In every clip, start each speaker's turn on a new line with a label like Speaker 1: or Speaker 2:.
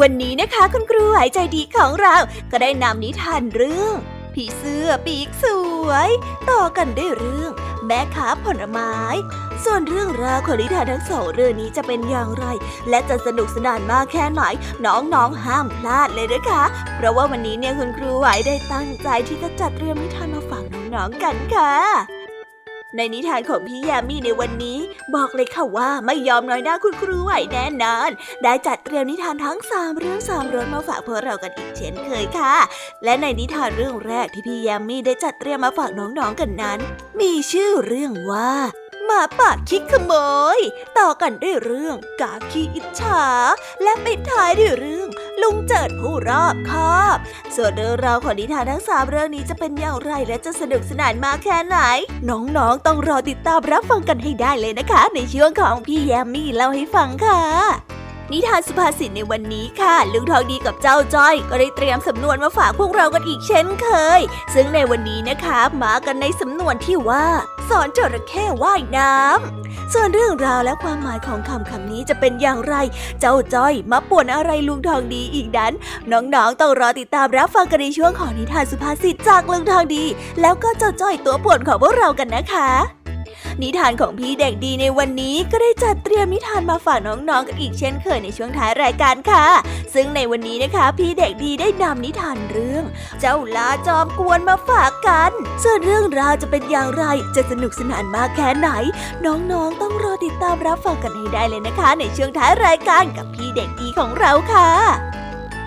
Speaker 1: วันนี้นะคะคุณครูหายใจดีของเราก็ได้นำนิทานเรื่อง ผีเสื้อปีกสวย ต่อกันด้วยเรื่อง แม่ค้าผลไม้ ส่วนเรื่องราวของนิทานทั้งสองเรื่องนี้จะเป็นอย่างไร และจะสนุกสนานมากแค่ไหนน้องๆห้ามพลาดเลยนะคะ เพราะว่าวันนี้เนี่ยคุณครูไหวได้ตั้งใจที่จะจัดเตรียมนิทานมาฝากน้องๆกันค่ะ ในนิทานของพี่ยามีในวันนี้ บอกเลยค่ะว่าไม่ยอมน้อยหน้าคุณครูไหวแน่นอนได้จัดเตรียมนิทานทั้งสามเรื่องสามรสมาฝากพวกเรากันอีกเช่นเคยค่ะ และในนิทานเรื่องแรกที่พี่ยามีได้จัดเตรียมมาฝากน้องๆกันนั้น มีชื่อเรื่องว่าหมาป่าคิดขโมย ต่อกันด้วยเรื่องกาขี้อิจฉา และปิดท้ายด้วยเรื่อง ลุงเจิดผู้รอบคอบ ส่วนเรื่องราวของนิทานทั้งสามเรื่องนี้จะเป็นอย่างไรและจะสนุกสนานมากแค่ไหน น้องๆต้องรอติดตามรับฟังกันให้ได้เลยนะคะ ในช่วงของพี่แยมมี่เล่าให้ฟังค่ะ นิทานสุภาษิตในวันนี้ค่ะ ลุงทองดีกับเจ้าจ้อย ก็ได้เตรียมสำนวนมาฝากพวกเรากันอีกเช่นเคย ซึ่งในวันนี้นะคะมากันในสำนวนที่ว่า สอนจระเข้ว่ายน้ำส่วนเรื่องราวและความหมายของคำคำนี้จะเป็นอย่างไร เจ้าจ้อยมาป่วนอะไรลุงทองดีอีกนั้น น้องๆต้องรอติดตามรับฟังกันในช่วงของนิทานสุภาษิตจากลุงทองดี แล้วก็เจ้าจ้อยตัวป่วนของพวกเรากันนะคะ นิทานของพี่เด็กดีในวันนี้ก็ได้จัดเตรียมนิทานมาฝากน้องๆกันอีกเช่นเคยในช่วงท้ายรายการค่ะ ซึ่งในวันนี้นะคะ พี่เด็กดีได้นำนิทานเรื่อง เจ้าลาจอมกวนมาฝากกัน ส่วนเรื่องราวจะเป็นอย่างไรจะสนุกสนานมากแค่ไหน น้องๆต้องรอติดตามรับฟังกันให้ได้เลยนะคะ ในช่วงท้ายรายการกับพี่เด็กดีของเราค่ะ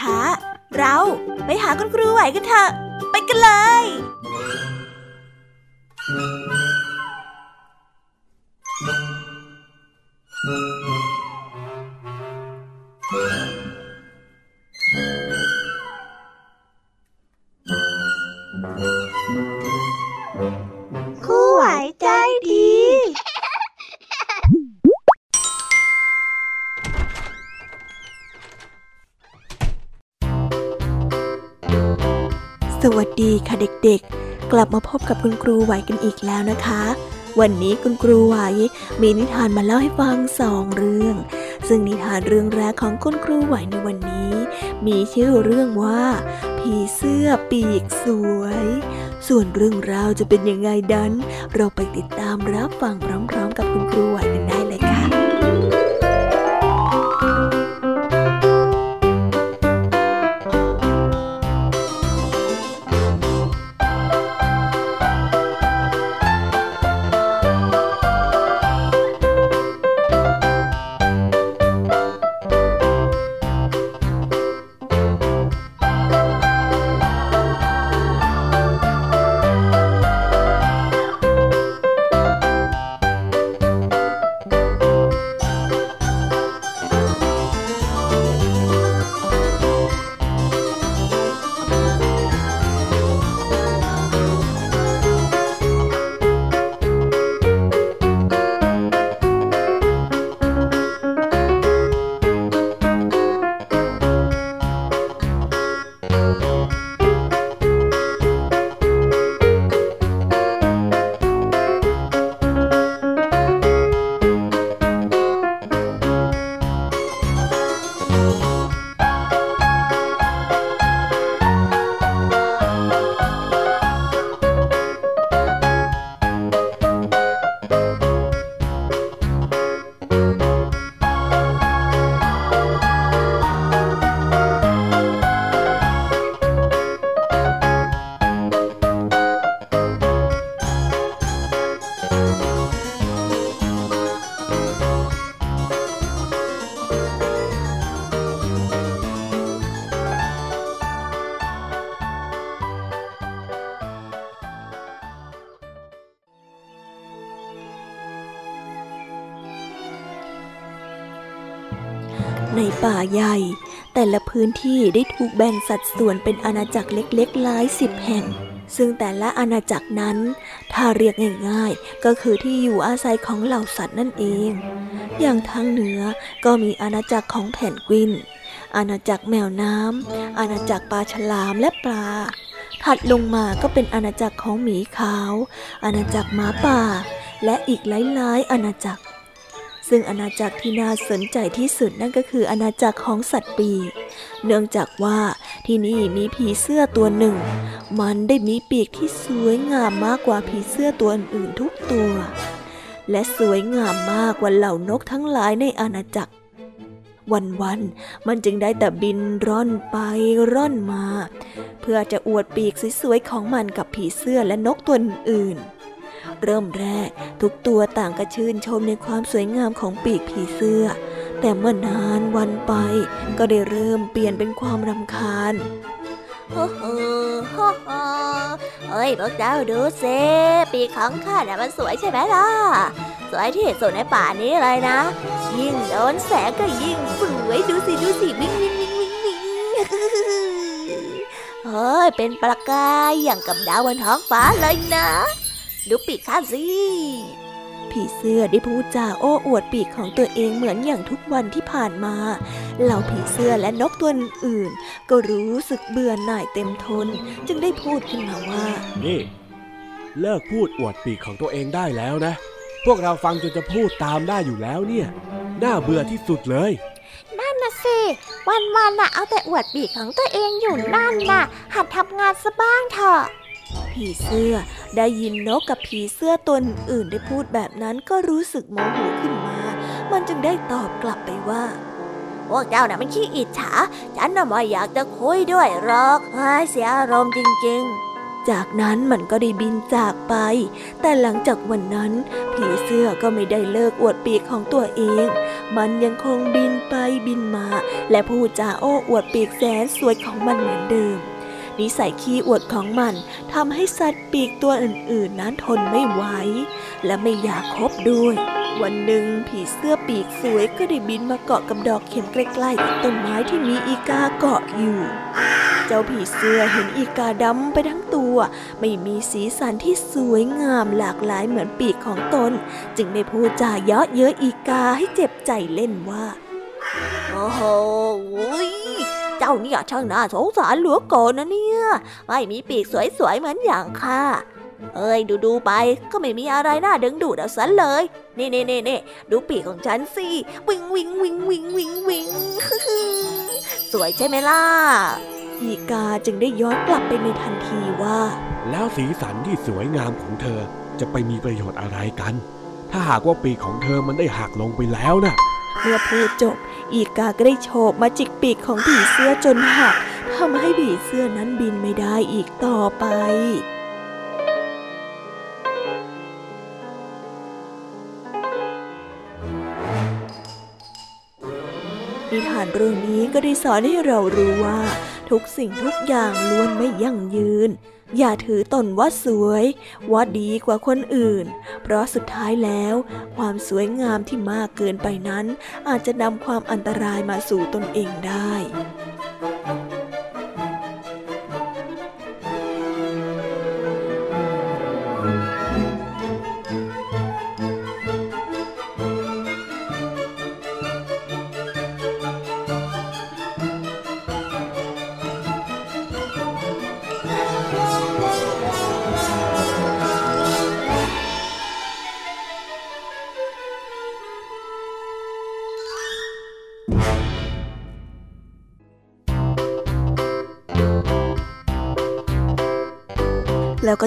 Speaker 1: ช้า เราไปหาคุณครูไหวกันเถอะ ไปกันเลย เด็กๆ กลับมาพบกับคุณครูไหวกันอีกแล้วนะคะ วันนี้คุณครูไหวมีนิทานมาเล่าให้ฟังสองเรื่อง ซึ่งนิทานเรื่องแรกของคุณครูไหวในวันนี้ มีชื่อเรื่องว่า ผีเสื้อปีกสวย ส่วนเรื่องราวจะเป็นยังไงดัน เราไปติดตามรับฟังพร้อมๆ กับคุณครูไหวกันได้เลยค่ะ ใหญ่ แต่ละพื้นที่ได้ถูกแบ่งสัดส่วนเป็นอาณาจักรเล็กๆหลายสิบแห่ง ซึ่งแต่ละอาณาจักรนั้น ถ้าเรียกง่ายๆ ก็คือที่อยู่อาศัยของเหล่าสัตว์นั่นเอง อย่างทางเหนือก็มีอาณาจักรของแผ่นกวิน อาณาจักรแมวน้ำ อาณาจักรปลาฉลามและปลา ถัดลงมาก็เป็นอาณาจักรของหมีขาว อาณาจักรหมาป่า และอีกหลายๆอาณาจักร ซึ่งอาณาจักรที่น่าสนใจที่สุดนั่นก็คืออาณาจักรของสัตว์ปีกเนื่องจากว่าที่นี่มีผีเสื้อตัวหนึ่ง มันได้มีปีกที่สวยงามมากกว่าผีเสื้อตัวอื่นทุกตัว และสวยงามมากกว่าเหล่านกทั้งหลายในอาณาจักรวันๆมันจึงได้แต่บินร่อนไปร่อนมา เพื่อจะอวดปีกสวยๆของมันกับผีเสื้อและนกตัวอื่น เริ่มแรกทุกตัวต่างก็ชื่นชมในความสวยงามของปีกผีเสื้อ แต่เมื่อนานวันไป ก็ได้เริ่มเปลี่ยนเป็นความรำคาญโอ้โหเฮ้ยพวกเจ้าดูสิปีกของข้าน่ะมันสวยใช่ไหมล่ะ สวยที่สุดในป่านี้เลยนะ ยิ่งโดนแสงก็ยิ่งสวยดูสิดูสิวิ่งวิ่งวิ่งวิ่งวิ่งเฮ้ยเป็นประกายอย่างกับดาวบนท้องฟ้าเลยนะ ดูปีกข้าสิผีเสื้อได้พูดจาโอ้อวดปีกของตัวเองเหมือนอย่างทุกวันที่ผ่านมาเหล่าผีเสื้อและนกตัวอื่นก็รู้สึกเบื่อหน่ายเต็มทน จึงได้พูดขึ้นมาว่า
Speaker 2: นี่ เลิกพูดอวดปีกของตัวเองได้แล้วนะ พวกเราฟังจนจะพูดตามได้อยู่แล้วเนี่ย น่าเบื่อที่สุดเลย
Speaker 3: นั่นนะสิ วันวันน่ะเอาแต่อวดปีกของตัวเองอยู่นั่นน่ะ หัดทำงานซะบ้างเถอะ
Speaker 1: ผีเสื้อ ได้ยินนกกับผีเสื้อตัวอื่นได้พูดแบบนั้นก็รู้สึกโมโหขึ้นมา มันจึงได้ตอบกลับไปว่าพวกเจ้าน่ะมันขี้อิจฉา ฉันน่ะไม่อยากจะคุยด้วยหรอกเฮ้ยเสียอารมณ์จริง ๆ จากนั้นมันก็ได้บินจากไป แต่หลังจากวันนั้น ผีเสื้อก็ไม่ได้เลิกอวดปีกของตัวเอง มันยังคงบินไปบินมา และพูดจาโอ้อวดปีกแสนสวยของมันเหมือนเดิม นิสัยขี้อวดของมันทำให้สัตว์ปีกตัวอื่นๆ นั้นทนไม่ไหวและไม่อยากคบด้วย วันหนึ่งผีเสื้อปีกสวยก็ได้บินมาเกาะกับดอกเข็มใกล้ๆต้นไม้ที่มีอีกาเกาะอยู่ เจ้าผีเสื้อเห็นอีกาดำไปทั้งตัว ไม่มีสีสันที่สวยงามหลากหลายเหมือนปีกของตน จึงได้พูดจาเยาะเย้ยอีกาให้เจ็บใจเล่นว่าโอ้โห จ้าเนี่ยช่างน่าสงสารเหลือเกินนะเนี่ย ไม่มีปีกสวยๆเหมือนอย่างข้าเอ้ยดูดูไปก็ไม่มีอะไรน่าดึงดูดเอาซะเลย นี่นี่นี่นี่ดูปีกของฉันสิวิงวิงวิงวิงวิงวิงสวยใช่ไหมล่ะ อีกาจึงได้ย้อนกลับไปในทันทีว่า
Speaker 2: แล้วสีสันที่สวยงามของเธอจะไปมีประโยชน์อะไรกัน ถ้าหากว่าปีกของเธอมันได้หักลงไปแล้วนะ่ะ
Speaker 1: เมื่อพูดจบ อีกาก็ได้โฉบมาจิกปีกของผีเสื้อจนหักทำให้ผีเสื้อนั้นบินไม่ได้อีกต่อไปนิทานเรื่องนี้ก็ได้สอนให้เรารู้ว่า ทุกสิ่งทุกอย่างล้วนไม่ยั่งยืน อย่าถือตนว่าสวย ว่าดีกว่าคนอื่น เพราะสุดท้ายแล้ว ความสวยงามที่มากเกินไปนั้น อาจจะนำความอันตรายมาสู่ตนเองได้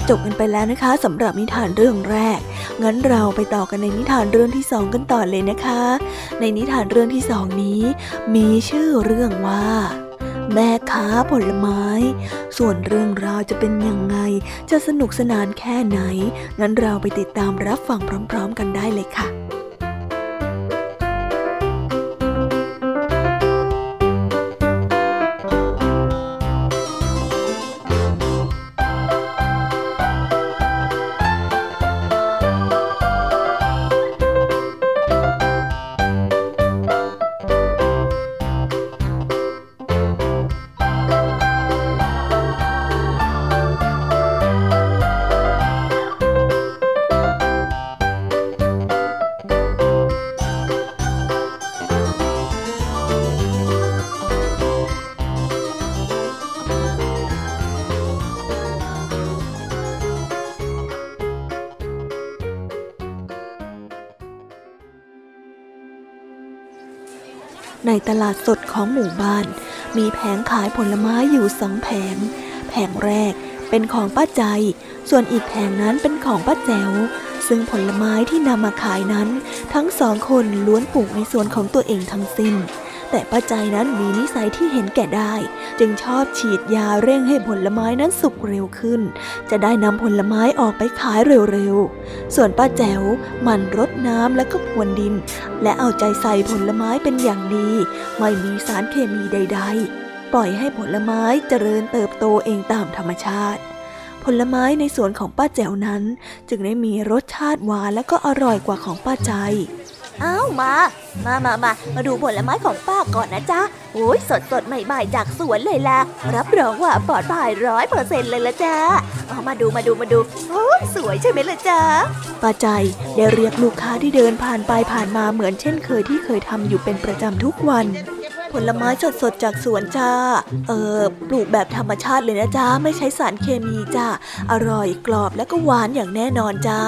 Speaker 1: จบกันไปแล้วนะคะสำหรับนิทานเรื่องแรก งั้นเราไปต่อกันในนิทานเรื่องที่สองกันต่อเลยนะคะ ในนิทานเรื่องที่สองนี้ มีชื่อเรื่องว่า แม่ค้าผลไม้ ส่วนเรื่องราวจะเป็นยังไง จะสนุกสนานแค่ไหน งั้นเราไปติดตามรับฟังพร้อม ๆ กันได้เลยค่ะ ในตลาดสดของหมู่บ้าน มีแผงขายผลไม้อยู่สองแผง แผงแรกเป็นของป้าใจ ส่วนอีกแผงนั้นเป็นของป้าแจ๋ว ซึ่งผลไม้ที่นำมาขายนั้น ทั้งสองคนล้วนปลูกในสวนของตัวเองทั้งสิ้น แต่ป้าใจนั้นมีนิสัยที่เห็นแก่ได้ จึงชอบฉีดยาเร่งให้ผลไม้นั้นสุกเร็วขึ้น จะได้นำผลไม้ออกไปขายเร็วๆ ส่วนป้าแจ๋วมันรดน้ำและก็พรวนดิน และเอาใจใส่ผลไม้เป็นอย่างดี ไม่มีสารเคมีใด ๆ ปล่อยให้ผลไม้เจริญเติบโตเองตามธรรมชาติผลไม้ในสวนของป้าแจ๋วนั้น จึงได้มีรสชาติหวานและก็อร่อยกว่าของป้าใจ อ้าวมา มามามามาดูผลไม้ของป้าก่อนนะจ๊ะโอ้ยสดสดใหม่ๆจากสวนเลยล่ะ รับรองว่าปลอดภัยร้อยเปอร์เซ็นต์เลยละจ้าเอามาดูมาดูมาดูโอ้ยสวยใช่ไหมล่ะจ๊ะป้าใจได้เรียกลูกค้าที่เดินผ่านไปผ่านมาเหมือนเช่นเคยที่เคยทำอยู่เป็นประจำทุกวัน ลไม้สดสดๆจากสวนจ้า เออ ปลูกแบบธรรมชาติเลยนะจ้า ไม่ใช้สารเคมีจ้า อร่อยกรอบและก็หวานอย่างแน่นอนจ้า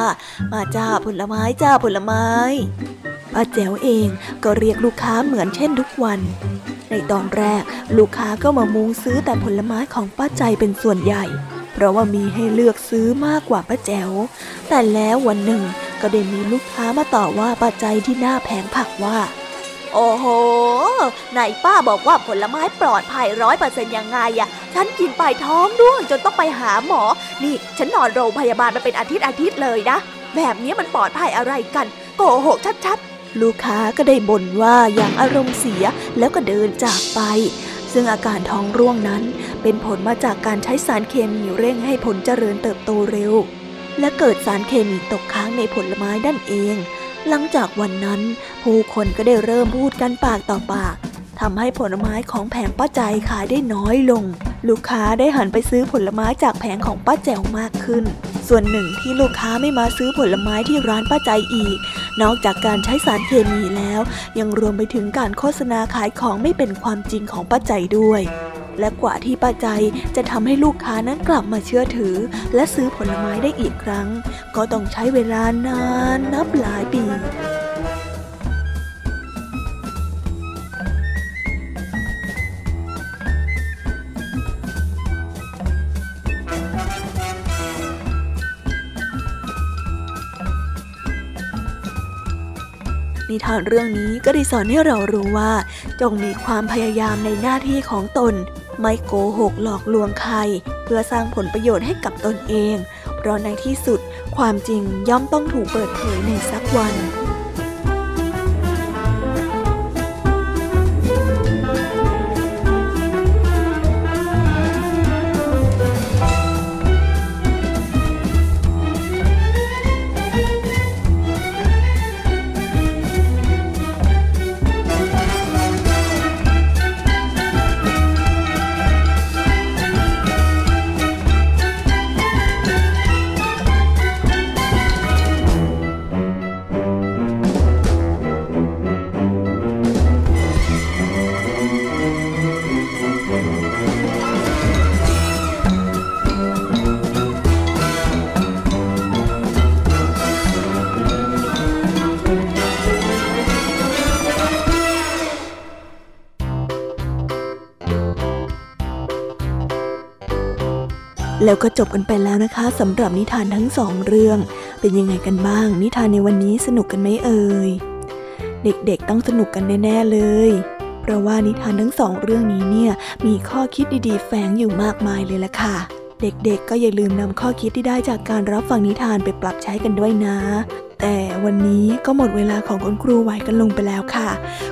Speaker 1: มาจ้าผลไม้จ้าผลไม้ป้าแจ๋วเองก็เรียกลูกค้าเหมือนเช่นทุกวัน ในตอนแรกลูกค้าก็มามุงซื้อแต่ผลไม้ของป้าใจเป็นส่วนใหญ่ เพราะว่ามีให้เลือกซื้อมากกว่าป้าแจ๋ว แต่แล้ววันหนึ่งก็ได้มีลูกค้ามาต่อว่าป้าใจที่หน้าแผงผักว่า โอ้โหไหนป้าบอกว่าผลไม้ปลอดภัยร้อยเปอร์เซ็นต์ยังไงอะฉันกินไปท้องร่วงจนต้องไปหาหมอ นี่ฉันนอนโรงพยาบาลมาเป็นอาทิตย์อาทิตย์เลยนะ แบบนี้มันปลอดภัยอะไรกัน โกหกชัดๆ ลูกค้าก็ได้บ่นว่าอย่างอารมณ์เสียแล้วก็เดินจากไป ซึ่งอาการท้องร่วงนั้น เป็นผลมาจากการใช้สารเคมีเร่งให้ผลเจริญเติบโตเร็ว และเกิดสารเคมีตกค้างในผลไม้นั่นเอง หลังจากวันนั้น ผู้คนก็ได้เริ่มพูดกันปากต่อปาก ทำให้ผลไม้ของแผงป้าใจขายได้น้อยลง ลูกค้าได้หันไปซื้อผลไม้จากแผงของป้าแจ๋วมากขึ้น ส่วนหนึ่งที่ลูกค้าไม่มาซื้อผลไม้ที่ร้านป้าใจอีก นอกจากการใช้สารเคมีแล้ว ยังรวมไปถึงการโฆษณาขายของไม่เป็นความจริงของป้าใจด้วยและกว่าที่ป้าใจจะทำให้ลูกค้านั้นกลับมาเชื่อถือ และซื้อผลไม้ได้อีกครั้ง ก็ต้องใช้เวลานานนับหลายปี ทานเรื่องนี้ก็ได้สอนให้เรารู้ว่า จงมีความพยายามในหน้าที่ของตน ไม่โกหกหลอกลวงใคร เพื่อสร้างผลประโยชน์ให้กับตนเอง เพราะในที่สุดความจริงย่อมต้องถูกเปิดเผยในสักวัน แล้วก็จบกันไปแล้วนะคะสำหรับนิทานทั้งสองเรื่อง เป็นยังไงกันบ้าง นิทานในวันนี้สนุกกันไหมเอ่ยเด็กๆต้องสนุกกันแน่ๆเลย เพราะว่านิทานทั้งสองเรื่องนี้เนี่ยมีข้อคิดดีๆ แฝงอยู่มากมายเลยล่ะค่ะ เด็กๆ ก็อย่าลืมนำข้อคิดที่ได้จากการรับฟังนิทานไปปรับใช้กันด้วยนะ แต่วันนี้ก็หมดเวลาของคุณครูไหวกันลงไปแล้วค่ะ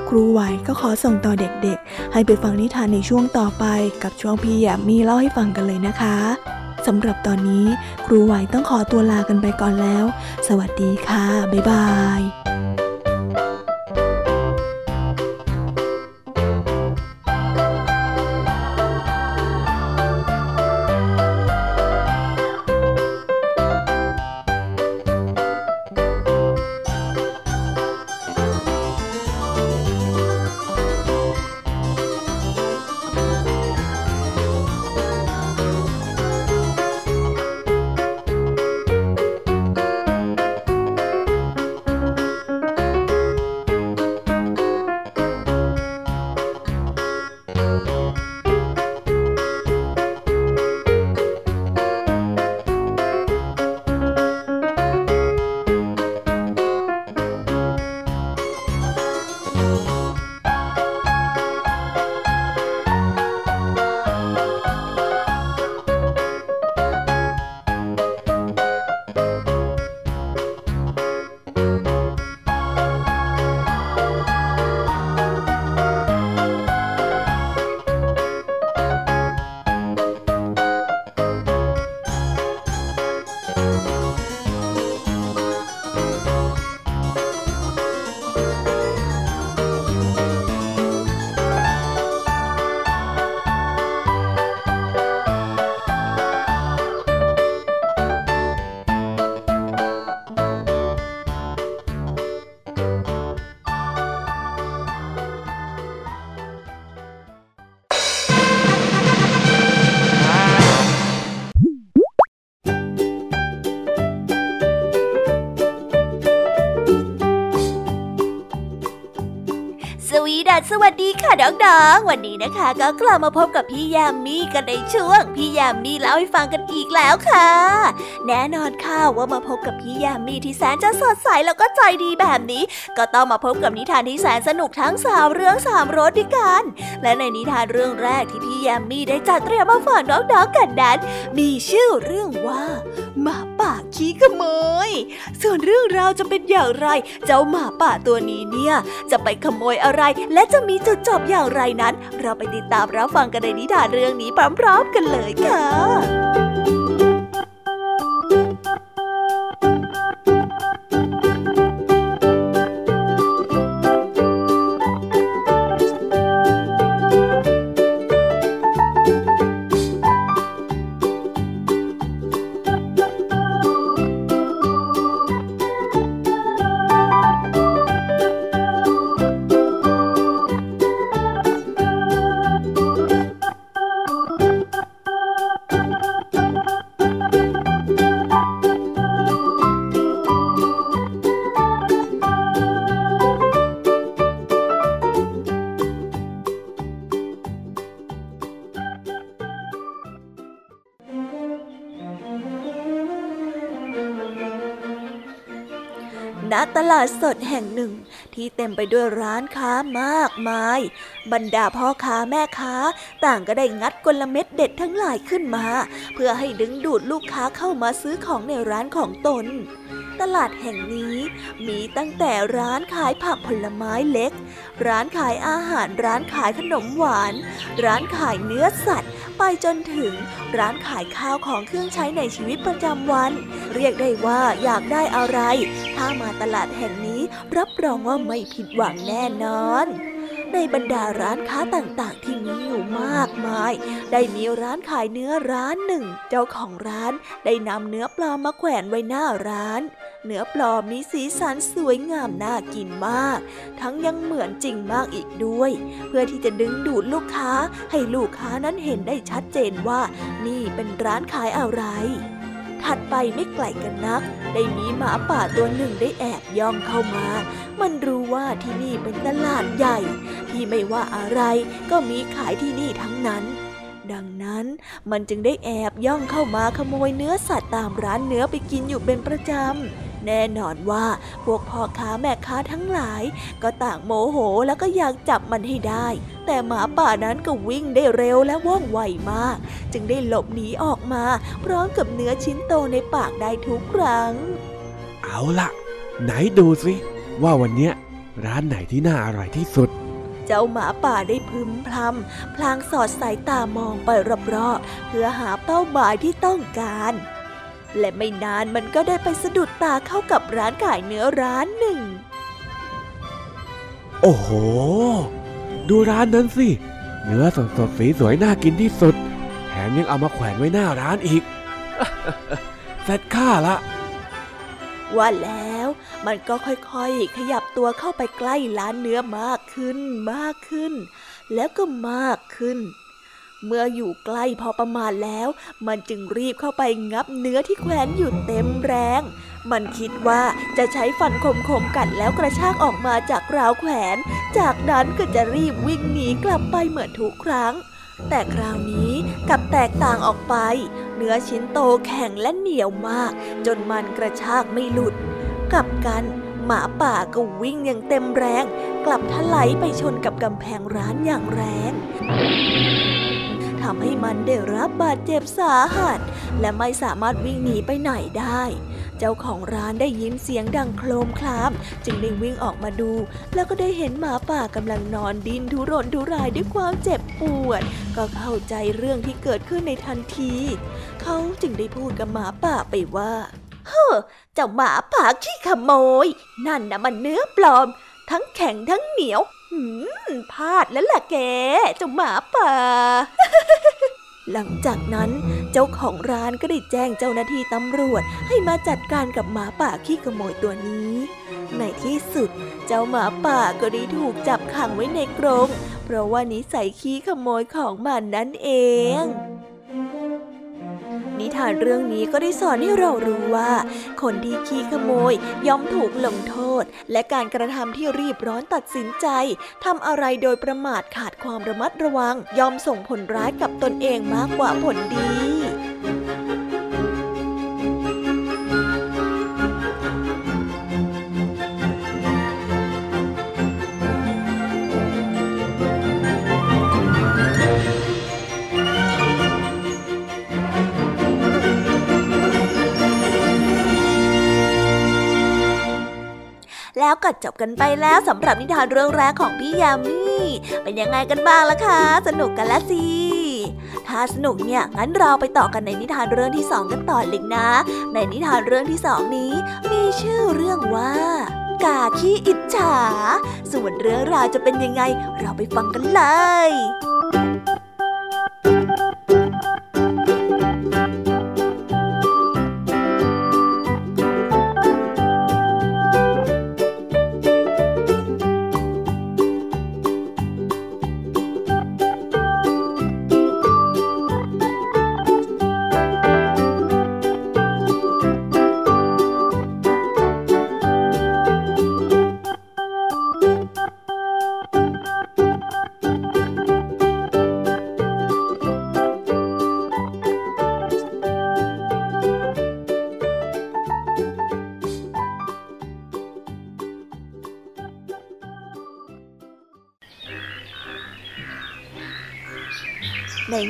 Speaker 1: ครูไหวก็ขอส่งต่อเด็กๆ ให้ไปฟังนิทานในช่วงต่อไป กับช่วงพี่แยมมีเล่าให้ฟังกันเลยนะคะ สำหรับตอนนี้ ครูไหวต้องขอตัวลากันไปก่อนแล้ว สวัสดีค่ะ บ๊ายบาย น้องๆ วันนี้นะคะ ก็กลับมาพบกับพี่ยามีกันในช่วง พี่ยามีเล่าให้ฟังกันอีกแล้วค่ะ แน่นอนค่ะว่ามาพบกับพี่ยามีที่แสนจะสดใสแล้วก็ใจดีแบบนี้ ก็ต้องมาพบกับนิทานที่แสนสนุกทั้งสามเรื่องสามรสด้วยกัน และในนิทานเรื่องแรกที่พี่ยามีได้จัดเตรียมมาฝากน้องๆกันนั้น มีชื่อเรื่องว่าหมา ขี้ขโมย ส่วนเรื่องราวจะเป็นอย่างไร เจ้าหมาป่าตัวนี้เนี่ย จะไปขโมยอะไร และจะมีจุดจบอย่างไรนั้น เราไปติดตามรับฟังกันในนิทานเรื่องนี้พร้อมๆกันเลยค่ะ ห่งหนึ่ง ที่เต็มไปด้วยร้านค้ามากมาย บรรดาพ่อค้าแม่ค้า ต่างก็ได้งัดกลเม็ดเด็ดทั้งหลายขึ้นมา เพื่อให้ดึงดูดลูกค้าเข้ามาซื้อของในร้านของตน ตลาดแห่งนี้ มีตั้งแต่ร้านขายผักผลไม้เล็ก ร้านขายอาหารร้านขายขนมหวาน ร้านขายเนื้อสัตว์ ไปจนถึงร้านขายข้าวของเครื่องใช้ในชีวิตประจำวัน เรียกได้ว่าอยากได้อะไร ถ้ามาตลาดแห่งนี้รับรองว่าไม่ผิดหวังแน่นอนในบรรดาร้านค้าต่างๆ ที่มีอยู่มากมาย ได้มีร้านขายเนื้อร้านหนึ่ง เจ้าของร้านได้นำเนื้อปลอมมาแขวนไว้หน้าร้าน เนื้อปลอมมีสีสันสวยงามน่ากินมาก ทั้งยังเหมือนจริงมากอีกด้วย เพื่อที่จะดึงดูดลูกค้าให้ลูกค้านั้นเห็นได้ชัดเจนว่า นี่เป็นร้านขายอะไรถัดไปไม่ไกลกันนัก ได้มีหมาป่าตัวหนึ่งได้แอบย่องเข้ามา มันรู้ว่าที่นี่เป็นตลาดใหญ่ ที่ไม่ว่าอะไรก็มีขายที่นี่ทั้งนั้น ดังนั้นมันจึงได้แอบย่องเข้ามาขโมยเนื้อสัตว์ตามร้านเนื้อไปกินอยู่เป็นประจำ แน่นอนว่าพวกพ่อค้าแม่ค้าทั้งหลาย ก็ต่างโมโหแล้วก็อยากจับมันให้ได้ แต่หมาป่านั้นก็วิ่งได้เร็วและว่องไวมาก จึงได้หลบหนีออกมา พร้อมกับเนื้อชิ้นโตในปากได้ทุกครั้ง
Speaker 2: เอาล่ะ ไหนดูสิ ว่าวันเนี้ยร้านไหนที่น่าอร่อยที่สุด
Speaker 1: เจ้าหมาป่าได้พึมพำพลางสอดสายตามองไปรอบๆเพื่อหาเป้าหมายที่ต้องการ และไม่นานมันก็ได้ไปสะดุดตาเข้ากับร้านขายเนื้อร้านหนึ่ง
Speaker 2: โอ้โห ดูร้านนั้นสิ เนื้อสดสดๆสีสวยน่ากินที่สุด แถมยังเอามาแขวนไว้หน้าร้านอีกเสร็จข้าละ
Speaker 1: ว่าแล้วมันก็ค่อยๆ ขยับตัวเข้าไปใกล้ร้านเนื้อมากขึ้นมากขึ้น แล้วก็มากขึ้น เมื่ออยู่ใกล้พอประมาณแล้ว มันจึงรีบเข้าไปงับเนื้อที่แขวนอยู่เต็มแรง มันคิดว่าจะใช้ฟันคมๆกัดแล้วกระชากออกมาจากราวแขวน จากนั้นก็จะรีบวิ่งหนีกลับไปเหมือนทุกครั้ง แต่คราวนี้กับแตกต่างออกไป เนื้อชิ้นโตแข็งและเหนียวมาก จนมันกระชากไม่หลุด กลับกันหมาป่าก็วิ่งอย่างเต็มแรง กลับถลายไปชนกับกำแพงร้านอย่างแรง ทำให้มันได้รับบาดเจ็บสาหัส และไม่สามารถวิ่งหนีไปไหนได้ เจ้าของร้านได้ยินเสียงดังโครมคราม จึงได้วิ่งออกมาดู แล้วก็ได้เห็นหมาป่ากำลังนอนดิ้นทุรนทุรายด้วยความเจ็บปวด ก็เข้าใจเรื่องที่เกิดขึ้นในทันที เขาจึงได้พูดกับหมาป่าไปว่าเฮ้อเจ้าหมาป่าขี้ขโมย นั่นนะมันเนื้อปลอม ทั้งแข็งทั้งเหนียว หืมพลาดแล้วล่ะแกเจ้าหมาป่า หลังจากนั้นเจ้าของร้านก็ได้แจ้งเจ้าหน้าที่ตำรวจให้มาจัดการกับหมาป่าขี้ขโมยตัวนี้ ในที่สุดเจ้าหมาป่าก็ได้ถูกจับขังไว้ในกรง เพราะว่านิสัยขี้ขโมยของมันนั่นเอง นิทานเรื่องนี้ก็ได้สอนให้เรารู้ว่า คนที่ขี้ขโมยย่อมถูกลงโทษ และการกระทำที่รีบร้อนตัดสินใจทำอะไรโดยประมาทขาดความระมัดระวัง ย่อมส่งผลร้ายกับตนเองมากกว่าผลดี แล้วก็จบกันไปแล้วสำหรับนิทานเรื่องแรกของพี่ยามีเป็นยังไงกันบ้างล่ะคะ สนุกกันล้วสิถ้าสนุกเนี่ยงั้นเราไปต่อกันในนิทานเรื่องที่สองกันต่อเลยนะ ในนิทานเรื่องที่สองนี้ มีชื่อเรื่องว่ากาขี้อิจฉา ส่วนเรื่องราวจะเป็นยังไง เราไปฟังกันเลย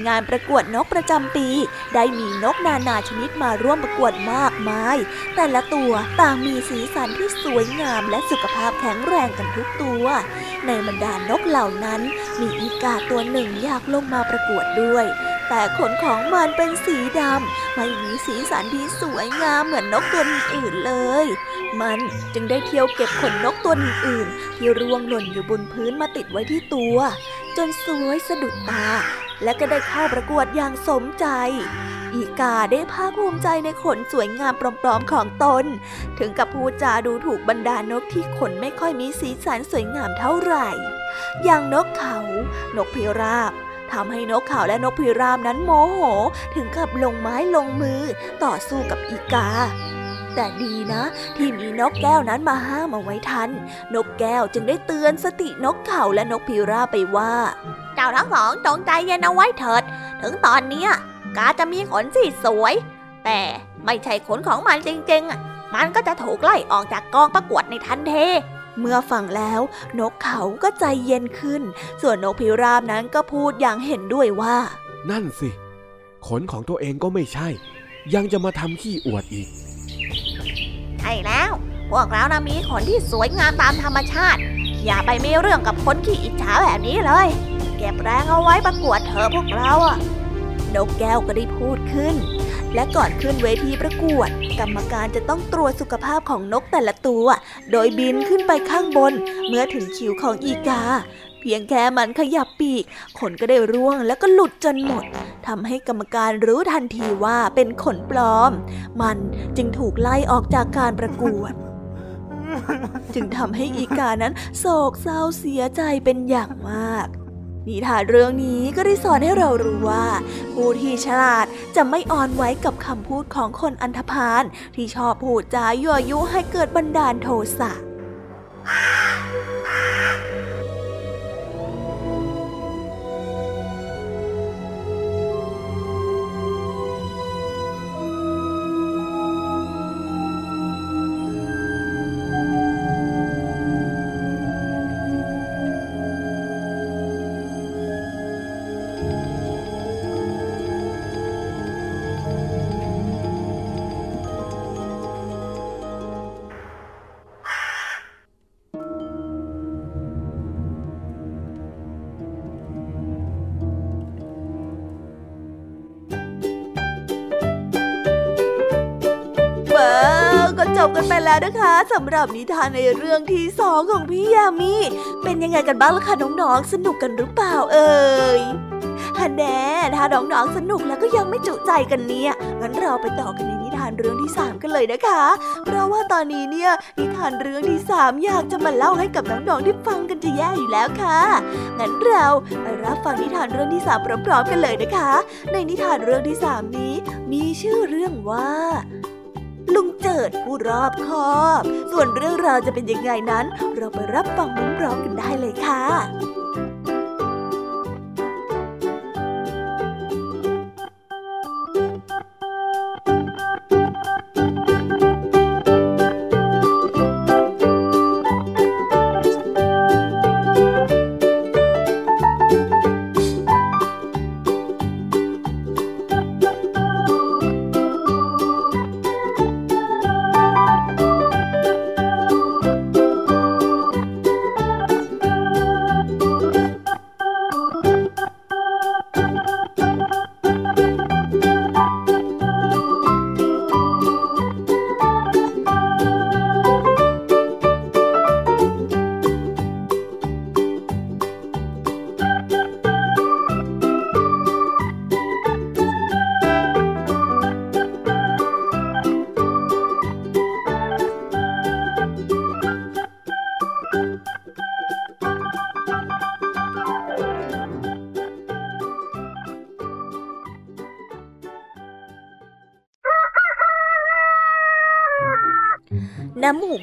Speaker 1: งานประกวดนกประจำปี ได้มีนกนานาชนิดมาร่วมประกวดมากมาย แต่ละตัวต่างมีสีสันที่สวยงามและสุขภาพแข็งแรงกันทุกตัว ในบรรดานกเหล่านั้น มีอีกาตัวหนึ่งอยากลงมาประกวดด้วย แต่ขนของมันเป็นสีดำไม่มีสีสันที่สวยงามเหมือนนกตัวอื่นเลย มันจึงได้เที่ยวเก็บขนนกตัวอื่นที่ร่วงหล่นอยู่บนพื้นมาติดไว้ที่ตัว จนสวยสะดุดตา และก็ได้เข้าประกวดอย่างสมใจ อีกาได้ภาคภูมิใจในขนสวยงามปลอมๆของตน ถึงกับพูดจาดูถูกบรรดานกที่ขนไม่ค่อยมีสีสันสวยงามเท่าไหร่ อย่างนกเขา นกพิราบทำให้นกเขาและนกพิราบนั้นโมโห ถึงกับลงไม้ลงมือต่อสู้กับอีกา แต่ดีนะ ที่มีนกแก้วนั้นมาห้ามเอาไว้ทัน นกแก้วจึงได้เตือนสตินกเขาและนกพิราบไปว่า เจ้าทั้งสองจงใจเย็นเอาไว้เถิด ถึงตอนนี้กาจะมีขนสีสวย แต่ไม่ใช่ขนของมันจริงๆ มันก็จะถูกไล่ออกจากกองประกวดในทันทีเมื่อฟังแล้วนกเขาก็ใจเย็นขึ้น ส่วนนกพิราบนั้นก็พูดอย่างเห็นด้วยว่า
Speaker 2: นั่นสิ ขนของตัวเองก็ไม่ใช่ ยังจะมาทำขี้อวดอีก
Speaker 3: ใช่แล้ว พวกเรานะมีขนที่สวยงามตามธรรมชาติ อย่าไปมีเรื่องกับคนขี้อิจฉาแบบนี้เลย เก็บแรงเอาไว้ประกวดเธอพวกเราอะนกแก้วก็ได้พูดขึ้น และก่อนขึ้นเวทีประกวด กรรมการจะต้องตรวจสุขภาพของนกแต่ละตัว โดยบินขึ้นไปข้างบน เมื่อถึงคิวของอีกา เพียงแค่มันขยับปีก ขนก็ได้ร่วงแล้วก็หลุดจนหมดทำให้กรรมการรู้ทันทีว่าเป็นขนปลอม มันจึงถูกไล่ออกจากการประกวด จึงทำให้อีกานั้นโศกเศร้าเสียใจเป็นอย่างมาก นิทานเรื่องนี้ก็ได้สอนให้เรารู้ว่า ผู้ที่ฉลาดจะไม่อ่อนไหวกับคำพูดของคนอันธพาลที่ชอบพูดจายั่วยุให้เกิดบันดาลโทสะ ไปแล้วนะคะสำหรับนิทานในเรื่องที่สองของพี่ยามีเป็นยังไงกันบ้างล่ะคะน้องๆ สนุกกันหรือเปล่าเอ่ยฮันแน่ถ้าน้องๆสนุกแล้วก็ยังไม่จุใจกันเนี่ยงั้นเราไปต่อกันในนิทานเรื่องที่สามกันเลยนะคะ เพราะว่าตอนนี้เนี่ยนิทานเรื่องที่สามอยากจะมาเล่าให้กับน้องๆได้ฟังกันจะแย่อยู่แล้วค่ะงั้นเราไปรับฟังนิทานเรื่องที่สามพร้อมๆกันเลยนะคะ ในนิทานเรื่องที่สามนี้
Speaker 1: มีชื่อเรื่องว่า เกิดผู้รอบคอบ ส่วนเรื่องราวจะเป็นยังไงนั้น เราไปรับฟังพร้อมๆกันได้เลยค่ะ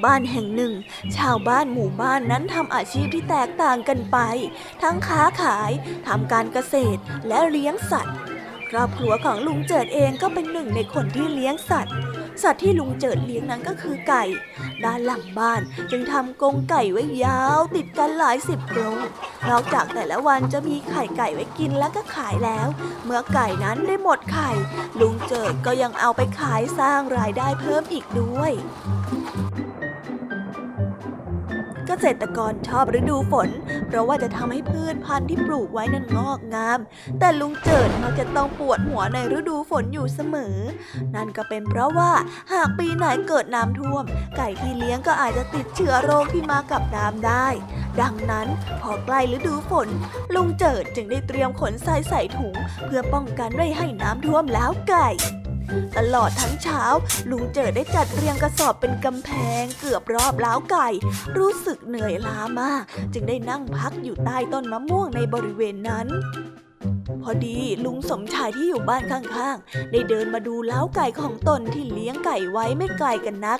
Speaker 1: บ้านแห่งหนึ่ง ชาวบ้านหมู่บ้านนั้นทำอาชีพที่แตกต่างกันไป ทั้งค้าขายทำการเกษตรและเลี้ยงสัตว์ ครอบครัวของลุงเจิดเองก็เป็นหนึ่งในคนที่เลี้ยงสัตว์สัตว์ที่ลุงเจิดเลี้ยงนั้นก็คือไก่ ด้านหลังบ้านจึงทำกรงไก่ไว้ยาวติดกันหลายสิบกรงนอกจากแต่ละวันจะมีไข่ไก่ไว้กินแล้วก็ขายแล้ว เมื่อไก่นั้นได้หมดไข่ ลุงเจิดก็ยังเอาไปขายสร้างรายได้เพิ่มอีกด้วย ษตรกรชอบฤดูฝน เพราะว่าจะทำให้พืชพันธุ์ที่ปลูกไว้นั้นงอกงาม แต่ลุงเจิดมักจะต้องปวดหัวในฤดูฝนอยู่เสมอ นั่นก็เป็นเพราะว่าหากปีไหนเกิดน้ำท่วม ไก่ที่เลี้ยงก็อาจจะติดเชื้อโรคที่มากับน้ำได้ ดังนั้นพอใกล้ฤดูฝน ลุงเจิดจึงได้เตรียมขนทรายใส่ถุง เพื่อป้องกันไม่ให้น้ำท่วมแล้วไก่ ตลอดทั้งเช้า ลุงเจิดได้จัดเรียงกระสอบเป็นกำแพงเกือบรอบล้าวไก่ รู้สึกเหนื่อยล้ามาก จึงได้นั่งพักอยู่ใต้ต้นมะม่วงในบริเวณนั้นพอดีลุงสมชายที่อยู่บ้านข้างๆ ได้เดินมาดูเล้าไก่ของตนที่เลี้ยงไก่ไว้ไม่ไกลกันนัก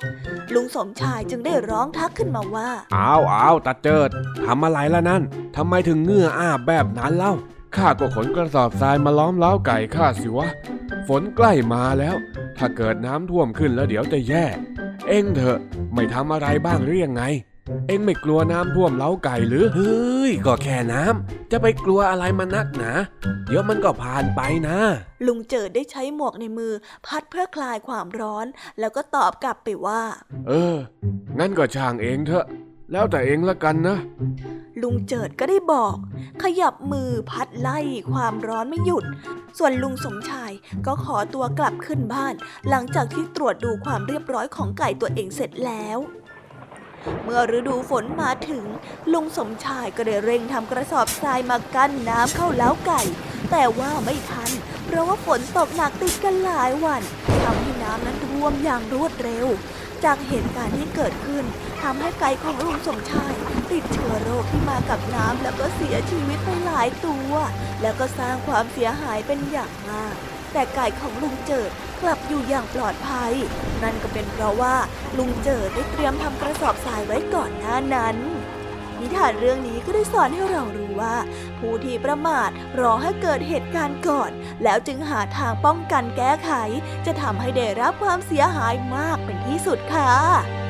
Speaker 1: ลุงสมชายจึงได้ร้องทักขึ้นมาว่า
Speaker 2: อ้าวอ้าวตาเจิดทำอะไรล่ะนั่นทำไมถึงเงื่ออ้าแบบนั้นเล่า ข้าก็ขนกระสอบทรายมาล้อมเล้าไก่ข้าสิวะ ฝนใกล้มาแล้ว ถ้าเกิดน้ำท่วมขึ้นแล้วเดี๋ยวจะแย่ เอ็งเถอะไม่ทำอะไรบ้างหรือยังไง เอ็งไม่กลัวน้ำท่วมเล้าไก่หรือ เฮ้ย ก็แค่น้ำ จะไปกลัวอะไรมานักหนา เดี๋ยวมันก็ผ่านไปนะ
Speaker 1: ลุงเจิดได้ใช้หมวกในมือ พัดเพื่อคลายความร้อน แล้วก็ตอบกลับไปว่า
Speaker 2: เออ งั้นก็ช่างเองเถอะ แล้วแต่เองละกันนะ
Speaker 1: ลุงเจิดก็ได้บอก ขยับมือพัดไล่ความร้อนไม่หยุด ส่วนลุงสมชายก็ขอตัวกลับขึ้นบ้าน หลังจากที่ตรวจดูความเรียบร้อยของไก่ตัวเองเสร็จแล้ว เมื่อฤดูฝนมาถึง ลุงสมชายก็ได้เร่งทำกระสอบทรายมากั้นน้ำเข้าเล้าไก่ แต่ว่าไม่ทัน เพราะว่าฝนตกหนักติดกันหลายวันทำให้น้ำนั้นท่วมอย่างรวดเร็ว จากเหตุการณ์ที่เกิดขึ้นทำให้ไก่ของลุงสมชาย ติดเชื้อโรคที่มากับน้ำแล้วก็เสียชีวิตไปหลายตัว แล้วก็สร้างความเสียหายเป็นอย่างมาก แต่ไก่ของลุงเจิดกลับอยู่อย่างปลอดภัย นั่นก็เป็นเพราะว่าลุงเจิดได้เตรียมทำกระสอบทรายไว้ก่อนหน้านั้น นิทานเรื่องนี้ก็ได้สอนให้เรารู้ว่า ผู้ที่ประมาทรอให้เกิดเหตุการณ์ก่อน แล้วจึงหาทางป้องกันแก้ไข จะทำให้ได้รับความเสียหายมากเป็นที่สุดค่ะ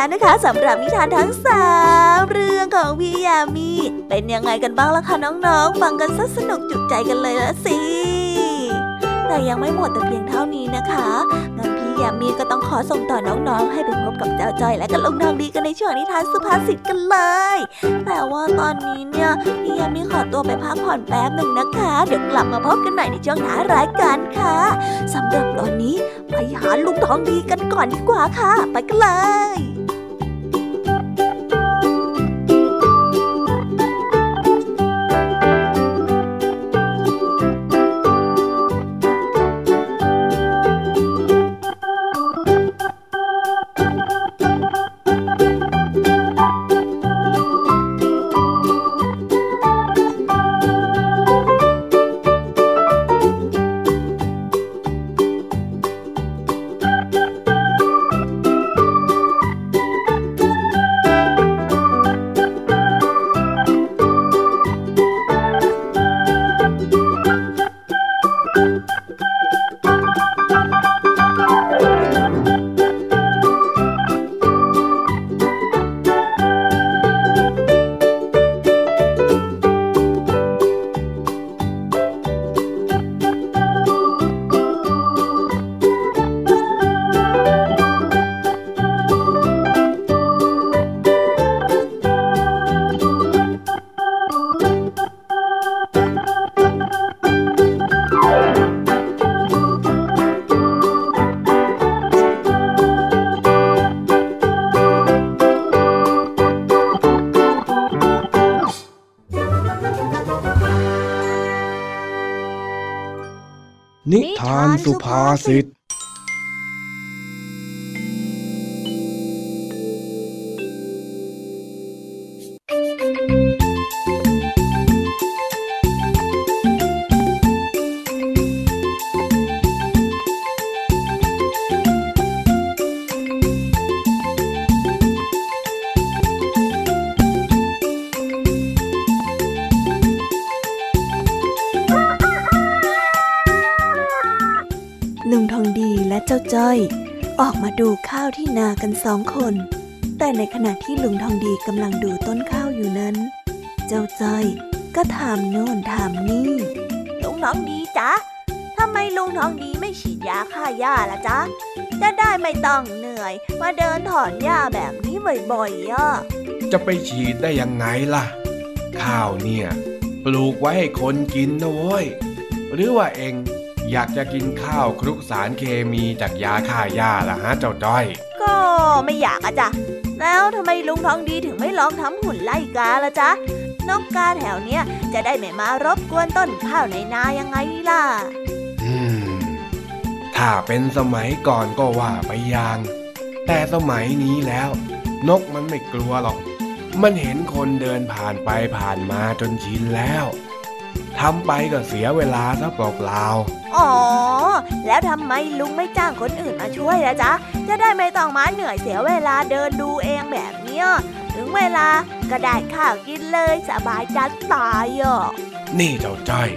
Speaker 1: แล้วนะคะสำหรับนิทานทั้งสามเรื่องของพี่ยามีเป็นยังไงกันบ้างล่ะคะน้องๆฟังกันซะสนุกจุใจกันเลยละสิแต่ยังไม่หมดแต่เพียงเท่านี้นะคะงั้นพี่ยามีก็ต้องขอส่งต่อน้องๆ ให้ไปพบกับเจ้าจอยและกับลุงทองดีกันในช่วงนิทานสุภาษิตกันเลย แต่ว่าตอนนี้เนี่ยพี่ยามีขอตัวไปพักผ่อนแป๊บหนึ่งนะคะเดี๋ยวกลับมาพบกันใหม่ในช่วงท้ารายการค่ะสำหรับตอนนี้ไปหาลุงทองดีกันก่อนดีกว่าค่ะ ไปกันเลย
Speaker 2: สุภาษิต
Speaker 4: ดูข้าวที่นากันสองคน แต่ในขณะที่ลุงทองดีกำลังดูต้นข้าวอยู่นั้น เจ้าจ้อยก็ถามโน่นถามนี่
Speaker 1: ลุงทองดีจ๊ะทำไมลุงทองดีไม่ฉีดยาฆ่าหญ้าล่ะจ๊ะ จะได้ไม่ต้องเหนื่อย มาเดินถอนหญ้าแบบนี้บ่อยๆอะ
Speaker 2: จะไปฉีดได้ยังไงล่ะ ข้าวเนี่ย ปลูกไว้ให้คนกินนะเว้ย หรือว่าเอง อยากจะกินข้าวคลุกสารเคมีจากยาฆ่าหญ้าล่ะฮะเจ้าจ้อย
Speaker 1: ก็ไม่อยากอะจ๊ะแล้วทำไมลุงทองดีถึงไม่ลองทำหุ่นไล่กาล่ะจ๊ะ นกกาแถวเนี้ยจะได้ไม่มารบกวนต้นข้าวในนายังไงล่ะ
Speaker 2: อืมถ้าเป็นสมัยก่อนก็ว่าไปอย่าง แต่สมัยนี้แล้ว นกมันไม่กลัวหรอก มันเห็นคนเดินผ่านไปผ่านมาจนชินแล้ว ทำไปก็เสียเวลาซะเปล่า
Speaker 1: อ๋อ แล้วทำไมลุงไม่จ้างคนอื่นมาช่วยล่ะจ๊ะ จะได้ไม่ต้องมาเหนื่อยเสียเวลาเดินดูเองแบบเนี้ยถึงเวลาก็ได้ข้าวกินเลยสบายจัดตายอะ
Speaker 2: ๆนี่เจ้าจ้อย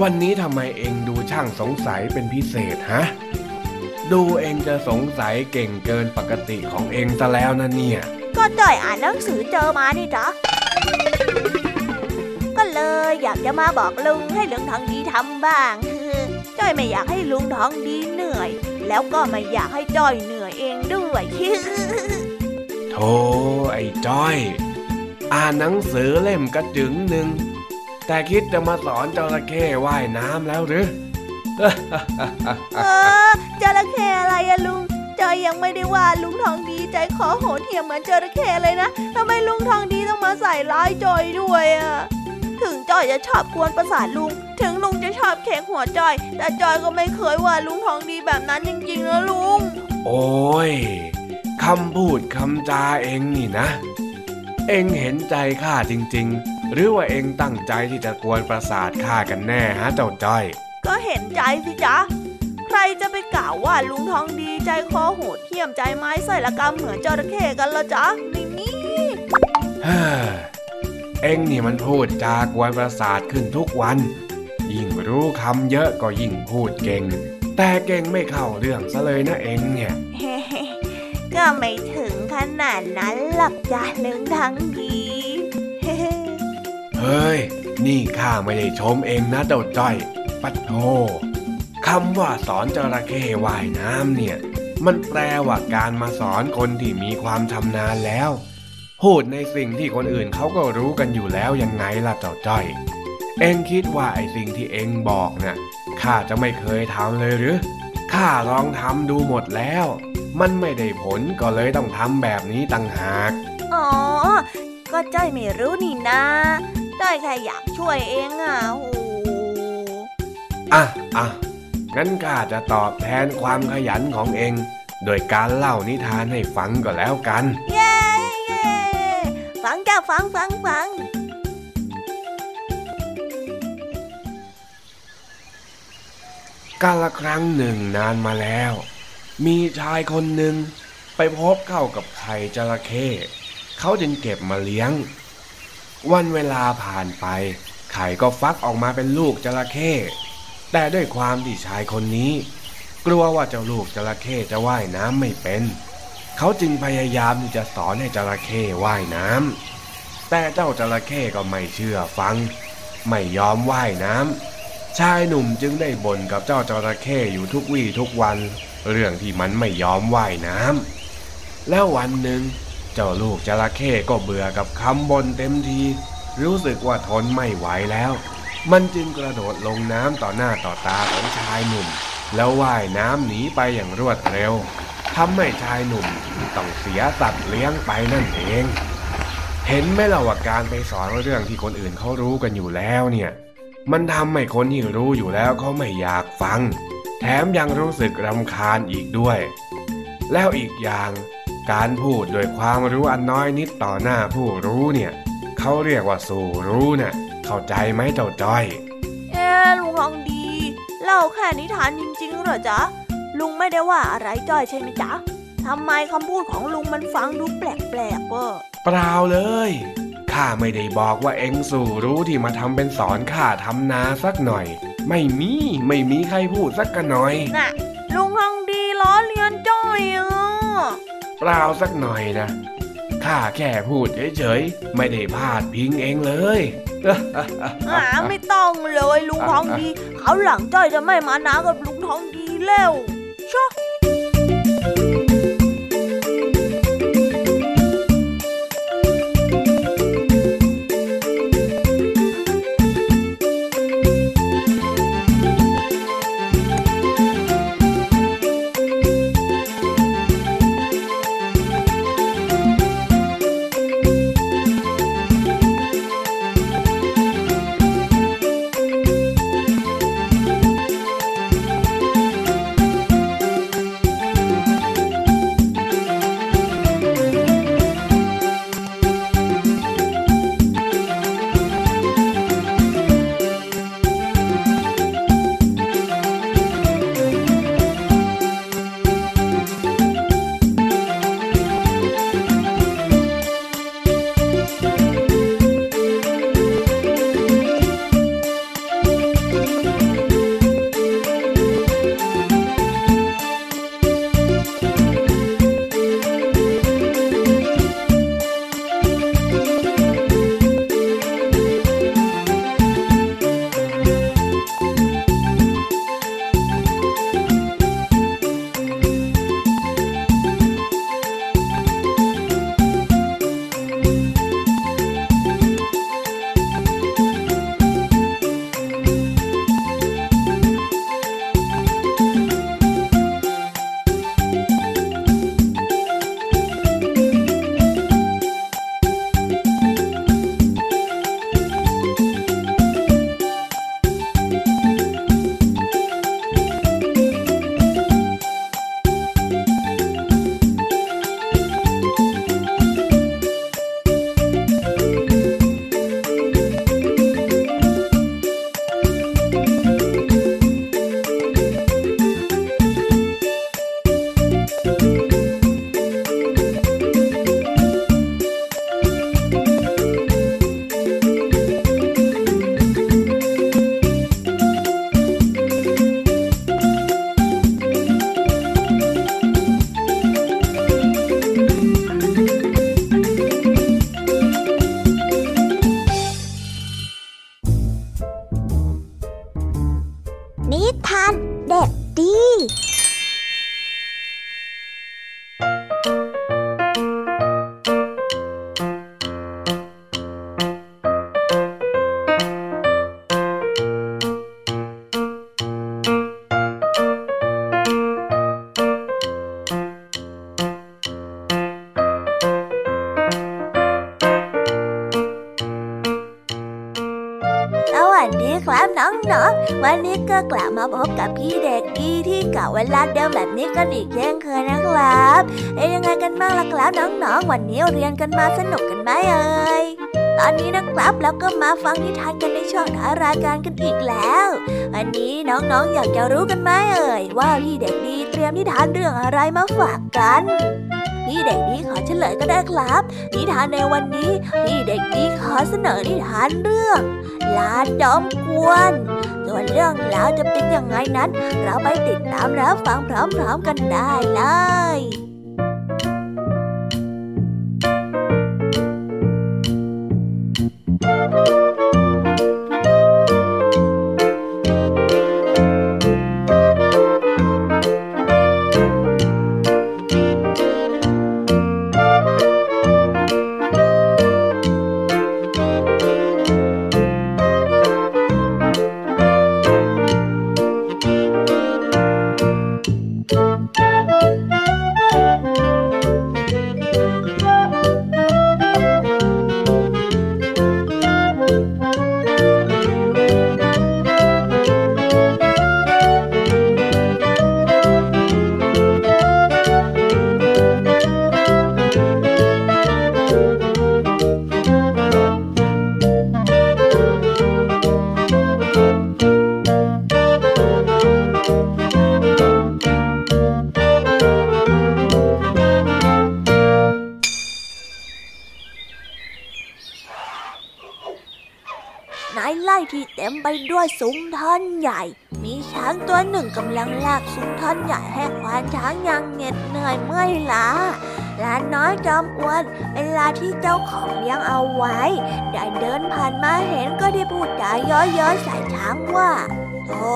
Speaker 2: วันนี้ทำไมเองดูช่างสงสัยเป็นพิเศษฮะ ดูเองจะสงสัยเก่งเกินปกติของเองซะแล้วนะเนี่ย
Speaker 1: ก็จ่อยอ่านหนังสือเจอมานี่จ๊ะก็ เลย อยากจะมาบอกลุงให้ลุงทองดีทำบ้างคือจ้อยไม่อยากให้ลุงทองดีเหนื่อย แล้วก็ไม่อยากให้จ้อยเหนื่อยเองด้วย
Speaker 2: โธ่ไอ้จ้อย อ่านหนังสือเล่มกระจึงหนึ่งแต่คิดจะมาสอนจระเข้ว่ายน้ำแล้วหรือ
Speaker 1: เออจระเข้อะไรอะลุงจอยยังไม่ได้ว่าลุงทองดีใจคอโหดเหี้ยมเหมือนจระเข้เลยนะทำไมลุงทองดีต้องมาใส่ร้ายจอยด้วยอะ ถึงจอยจะชอบกวนประสาทลุง ถึงลุงจะชอบเค้กหัวจอย แต่จอยก็ไม่เคยว่าลุงทองดีแบบนั้นจริงๆนะลุง
Speaker 2: โอ้ยคำพูดคำจาเองนี่นะ เองเห็นใจข้าจริง ๆ หรือว่าเองตั้งใจที่จะกวนประสาทข้ากันแน่ฮะเจ้าจ้อย
Speaker 1: ก็เห็นใจสิจ๊ะใครจะไปกล่าวว่าลุงทองดีใจคอโหดเหี้ยมใจไม้ใส่ละกรรมเหมือนจระเข้กันละจ๊ะไม่มี
Speaker 2: เฮ้อเอ็งนี่มันพูดจากวนประสาทขึ้นทุกวัน ยิ่งรู้คำเยอะก็ยิ่งพูดเก่ง แต่เก่งไม่เข้าเรื่องซะเลยนะเอ็งเนี่ย
Speaker 1: เฮ้ๆก็ไม่ถึงขนาดนั้นหรอกจ้ะลุงทองดีเฮ้
Speaker 2: เฮ้ย นี่ข้าไม่ได้ชมเองนะเจ้าจ้อย ปัดโทคำว่าสอนจระเข้ว่ายน้ำเนี่ย มันแปลว่าการมาสอนคนที่มีความชำนาญแล้ว พูดในสิ่งที่คนอื่นเขาก็รู้กันอยู่แล้วยังไงล่ะเจ้าจ้อย เอ็งคิดว่าไอ้สิ่งที่เอ็งบอกน่ะข้าจะไม่เคยทำเลยหรือข้าลองทำดูหมดแล้ว มันไม่ได้ผลก็เลยต้องทำแบบนี้ต่างหาก
Speaker 1: อ๋อ ก็จ้อยไม่รู้นี่นะ จ้อยแค่อยากช่วยเองอะโอ้
Speaker 2: อะอะงั้นข้าจะตอบแทนความขยันของเอง โดยการเล่านิทานให้ฟังก็แล้วกัน
Speaker 1: เย้เย้ ฟังจ้าฟังฟังฟัง
Speaker 2: กาละครั้งหนึ่งนานมาแล้ว มีชายคนหนึ่งไปพบเข้ากับไข่จระเข้เขาจึงเก็บมาเลี้ยง วันเวลาผ่านไป ไข่ก็ฟักออกมาเป็นลูกจระเข้แต่ด้วยความที่ชายคนนี้ กลัวว่าเจ้าลูกจระเข้จะว่ายน้ำไม่เป็น เขาจึงพยายามที่จะสอนให้จระเข้ว่ายน้ำแต่เจ้าจระเข้ก็ไม่เชื่อฟัง ไม่ยอมว่ายน้ำชายหนุ่มจึงได้บ่นกับเจ้าจระเข้อยู่ทุกวี่ทุกวัน เรื่องที่มันไม่ยอมว่ายน้ำแล้ววันหนึ่ง เจ้าลูกจระเข้ก็เบื่อกับคำบ่นเต็มที รู้สึกว่าทนไม่ไหวแล้ว มันจึงกระโดดลงน้ำต่อหน้าต่อตาของชายหนุ่ม แล้วว่ายน้ำหนีไปอย่างรวดเร็ว ทำให้ชายหนุ่มต้องเสียสัตว์เลี้ยงไปนั่นเอง เห็นไหมล่ะว่าการไปสอนเรื่องที่คนอื่นเขารู้กันอยู่แล้วเนี่ย มันทำให้คนที่รู้อยู่แล้วเขาไม่อยากฟัง แถมยังรู้สึกรำคาญอีกด้วย แล้วอีกอย่างการพูดโดยความรู้อันน้อยนิดต่อหน้าผู้รู้เนี่ยเขาเรียกว่าสู่รู้น่ะเข้าใจไหมเจ้าจ้อย
Speaker 1: เอ๊ลุงทองดี เล่าแค่นิทานจริงๆเหรอจ๊ะ ลุงไม่ได้ว่าอะไรจ้อยใช่ไหมจ๊ะทำไมคำพูดของลุงมันฟังดูแปลกๆเว้อ
Speaker 2: เปล่าเลย ข้าไม่ได้บอกว่าเอ็งสู่รู้ที่มาทำเป็นสอนข้าทำนาสักหน่อย ไม่มีไม่มีใครพูดสักกันหน่อย
Speaker 1: น่ะ ลุงทองดีล้อเลียนจ้อยอะ
Speaker 2: เปล่าสักหน่อยนะ ข้าแค่พูดเฉยๆ ไม่ได้พาดพิงเองเลย
Speaker 1: อ่าไม่ต้องเลยลุงทองดี เขาวหลังจ้อยจะไม่มานากับลุงทองดีแล้ว ช
Speaker 3: ก
Speaker 1: ลับมาพบกับพี่เด็กดีที่เก่าเวลาเดิมแบบนี้กันอีกเช่นเคยนะครับเอ้ยังไงกันบ้างล่ะครับน้องๆ วันนี้เรียนกันมาสนุกกันไหมเอ่ยตอนนี้นะครับเราก็มาฟังนิทานกันในช่วงท้ายรายการกันอีกแล้ววันนี้น้องๆอยากจะรู้กันไหมเอ่ยว่าพี่เด็กดีเตรียมนิทานเรื่องอะไรมาฝากกันพี่เด็กดีขอเฉลยก็ได้ครับ นิทานในวันนี้พี่เด็กดีขอเสนอนิทานเรื่องลาจอมกวน วนเรื่องราวจะเป็นยังไงนั้น เราไปติดตามรับฟังพร้อมๆกันได้เลย กำลังลากซุ้มท่อนใหญ่ให้ควานช้างยังเหน็ดเหนื่อยเมื่อยล้าลานน้อยจอมอ้วนเวลาที่เจ้าของเลี้ยงเอาไว้ ได้เดินผ่านมาเห็นก็ได้พูดจาย้อยๆใส่ช้างว่าโธ่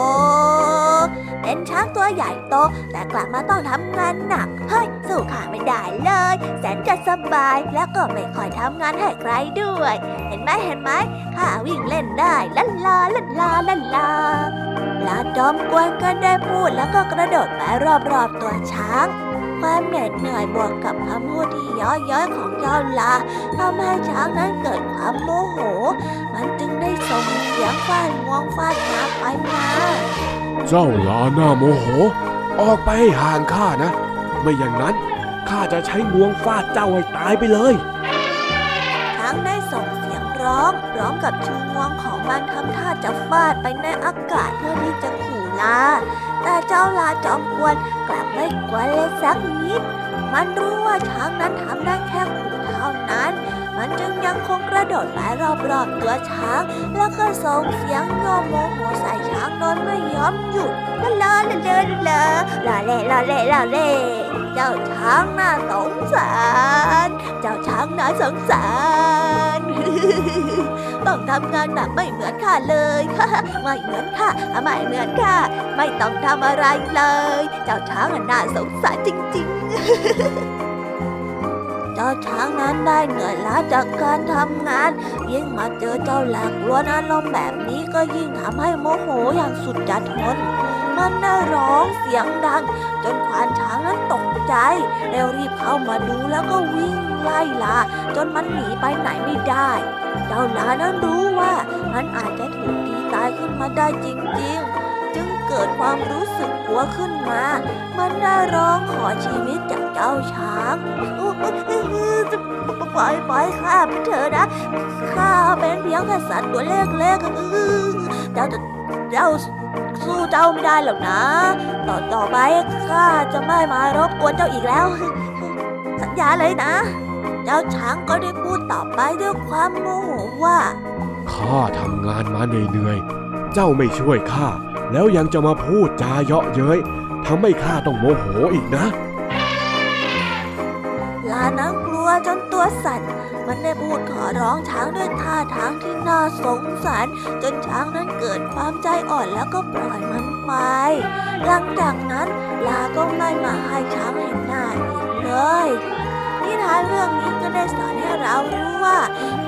Speaker 1: เป็นช้างตัวใหญ่โต แต่กลับมาต้องทำงานหนัก เฮ้ย สู้ข้าไม่ได้เลย แสนจะสบายแล้วก็ไม่ค่อยทำงานให้ใครด้วย เห็นไหมเห็นไหมข้าวิ่งเล่นได้ลันลาลันลาลันลาลา จอมกวนก็ได้พูดแล้วก็กระโดดไปรอบๆตัวช้าง ความเหน็ดเหนื่อยบวกกับคำพูดที่ย้อยย้อยของเจ้าลาทำให้ช้างนั้นเกิดความโมโห มันจึงได้ส่งเสียงฟาดงวงฟาดงาไปมา
Speaker 2: เจ้าลาหน้าโมโห ออกไปให้ห่างข้านะ ไม่อย่างนั้นข้าจะใช้งวงฟาดเจ้าให้ตายไปเลย
Speaker 1: มกับชูงวงของมันทำท่าจะฟาดไปในอากาศเพื่อที่จะขู่ลา แต่เจ้าลาจอมกวนกลับไม่กวนเลยสักนิด มันรู้ว่าช้างนั้นทำได้แค่ขู่เท่านั้น มันจึงยังคงกระโดดไปรอบๆตัวช้าง แล้วก็ส่งเสียงโยโมโหใส่ช้างโดยไม่ยอมหยุดลาลาลาลาลาลาเล่ลาเลลาเลเจ้าช้างน่าสงสาร เจ้าช้างน่าสงสาร ต้องทำงานหนักไม่เหมือนข้าเลยไม่เหมือนข้าไม่เหมือนข้าไม่ต้องทำอะไรเลย เจ้าช้างน่าสงสารจริงๆเจ้าช้างนั้นได้เหนื่อยล้าจากการทำงาน ยิ่งมาเจอเจ้าหลากล้วนอารมณ์แบบนี้ก็ยิ่งทำให้โมโหอย่างสุดจะทน มันได้ร้องเสียงดัง จนควานช้างนั้นตกใจแล้วรีบเข้ามาดูแล้วก็วิ่งไล่ลาจนมันหนีไปไหนไม่ได้ เจ้าลานั้นรู้ว่ามันอาจจะถูกตีตายขึ้นมาได้จริงๆ จึงเกิดความรู้สึกกลัวขึ้นมา มันได้ร้องขอชีวิตจากเจ้าช้างปล่อยปล่อยข้าไปเถอะนะข้าเป็นเพียงแค่สัตว์ตัวเล็กๆเจ้าเจ้า สู้เจ้าไม่ได้หรอกนะ ต่อต่อไปข้าจะไม่มารบกวนเจ้าอีกแล้ว สัญญาเลยนะ เจ้าช้างก็ได้พูดต่อไปด้วยความโมโหว่า
Speaker 2: ข้าทำงานมาเหนื่อยๆเจ้าไม่ช่วยข้าแล้วยังจะมาพูดจาเยาะเย้ยทำให้ข้าต้องโมโหอีกนะ
Speaker 1: ลานั้นกลัวจนตัวสั่น มันได้พูดขอร้องช้างด้วยท่าทางที่น่าสงสาร จนช้างนั้นเกิดความใจอ่อนแล้วก็ปล่อยมันไป หลังจากนั้นลาก็ไม่มาให้ช้างเห็นหน้าอีกเลยนิทานเรื่องนี้ก็ได้สอนให้เรารู้ว่า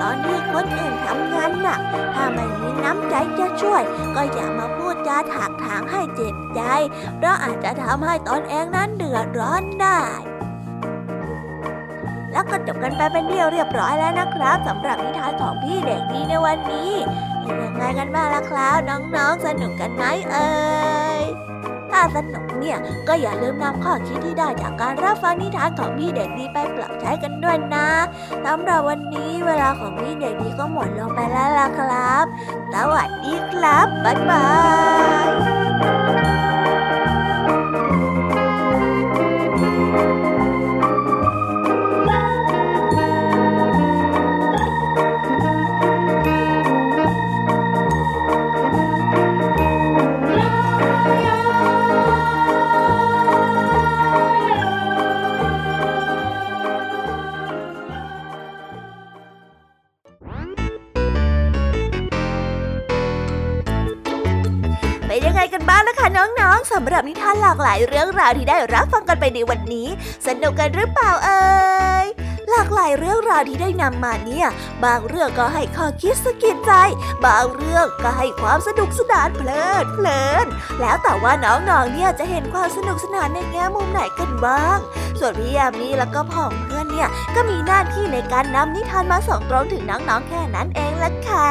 Speaker 1: ตอนที่คนอื่นทำงานหนักถ้าไม่มีน้ำใจจะช่วย ก็อย่ามาพูดจาถากถางให้เจ็บใจ เพราะอาจจะทำให้ตนเองนั้นเดือดร้อนได้ แล้วก็จบกันไปเป็นที่เรียบร้อยแล้วนะครับสำหรับนิทานของพี่เด็กดีในวันนี้เป็นยังไงกันบ้างล่ะครับน้องๆ สนุกกันไหมเอ่ยถ้าสนุกเนี่ยก็อย่าลืมนำข้อคิดที่ได้จากการรับฟังนิทานของพี่เด็กดีไปปรับใช้กันด้วยนะสำหรับวันนี้เวลาของพี่เด็กดีก็หมดลงไปแล้วล่ะครับ สวัสดีครับ บ๊ายบาย สำหรับนิทานหลากหลายเรื่องราวที่ได้รับฟังกันไปในวันนี้ สนุกกันหรือเปล่าเอ่ยหลากหลายเรื่องราวที่ได้นำมาเนี่ย บางเรื่องก็ให้ข้อคิดสะกิดใจ บางเรื่องก็ให้ความสนุกสนานเพลิดเพลิน แล้วแต่ว่าน้องๆเนี่ยจะเห็นความสนุกสนานในแง่มุมไหนกันบ้าง ส่วนพี่ยามีแล้วก็พ่องเพื่อนเนี่ยก็มีหน้าที่ในการนำนิทานมาส่งตรงถึงน้องๆแค่นั้นเองละค่ะ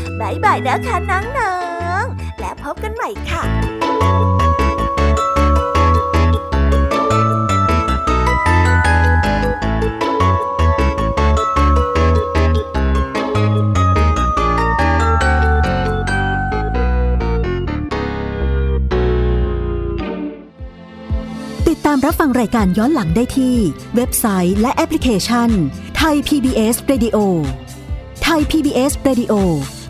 Speaker 1: บายบายนะคะน้องๆ และพบกันใหม่ค่ะ
Speaker 5: ติดตามรับฟังรายการย้อนหลังได้ที่ เว็บไซต์และแอปพลิเคชันไทย PBS Radio ไทย PBS Radio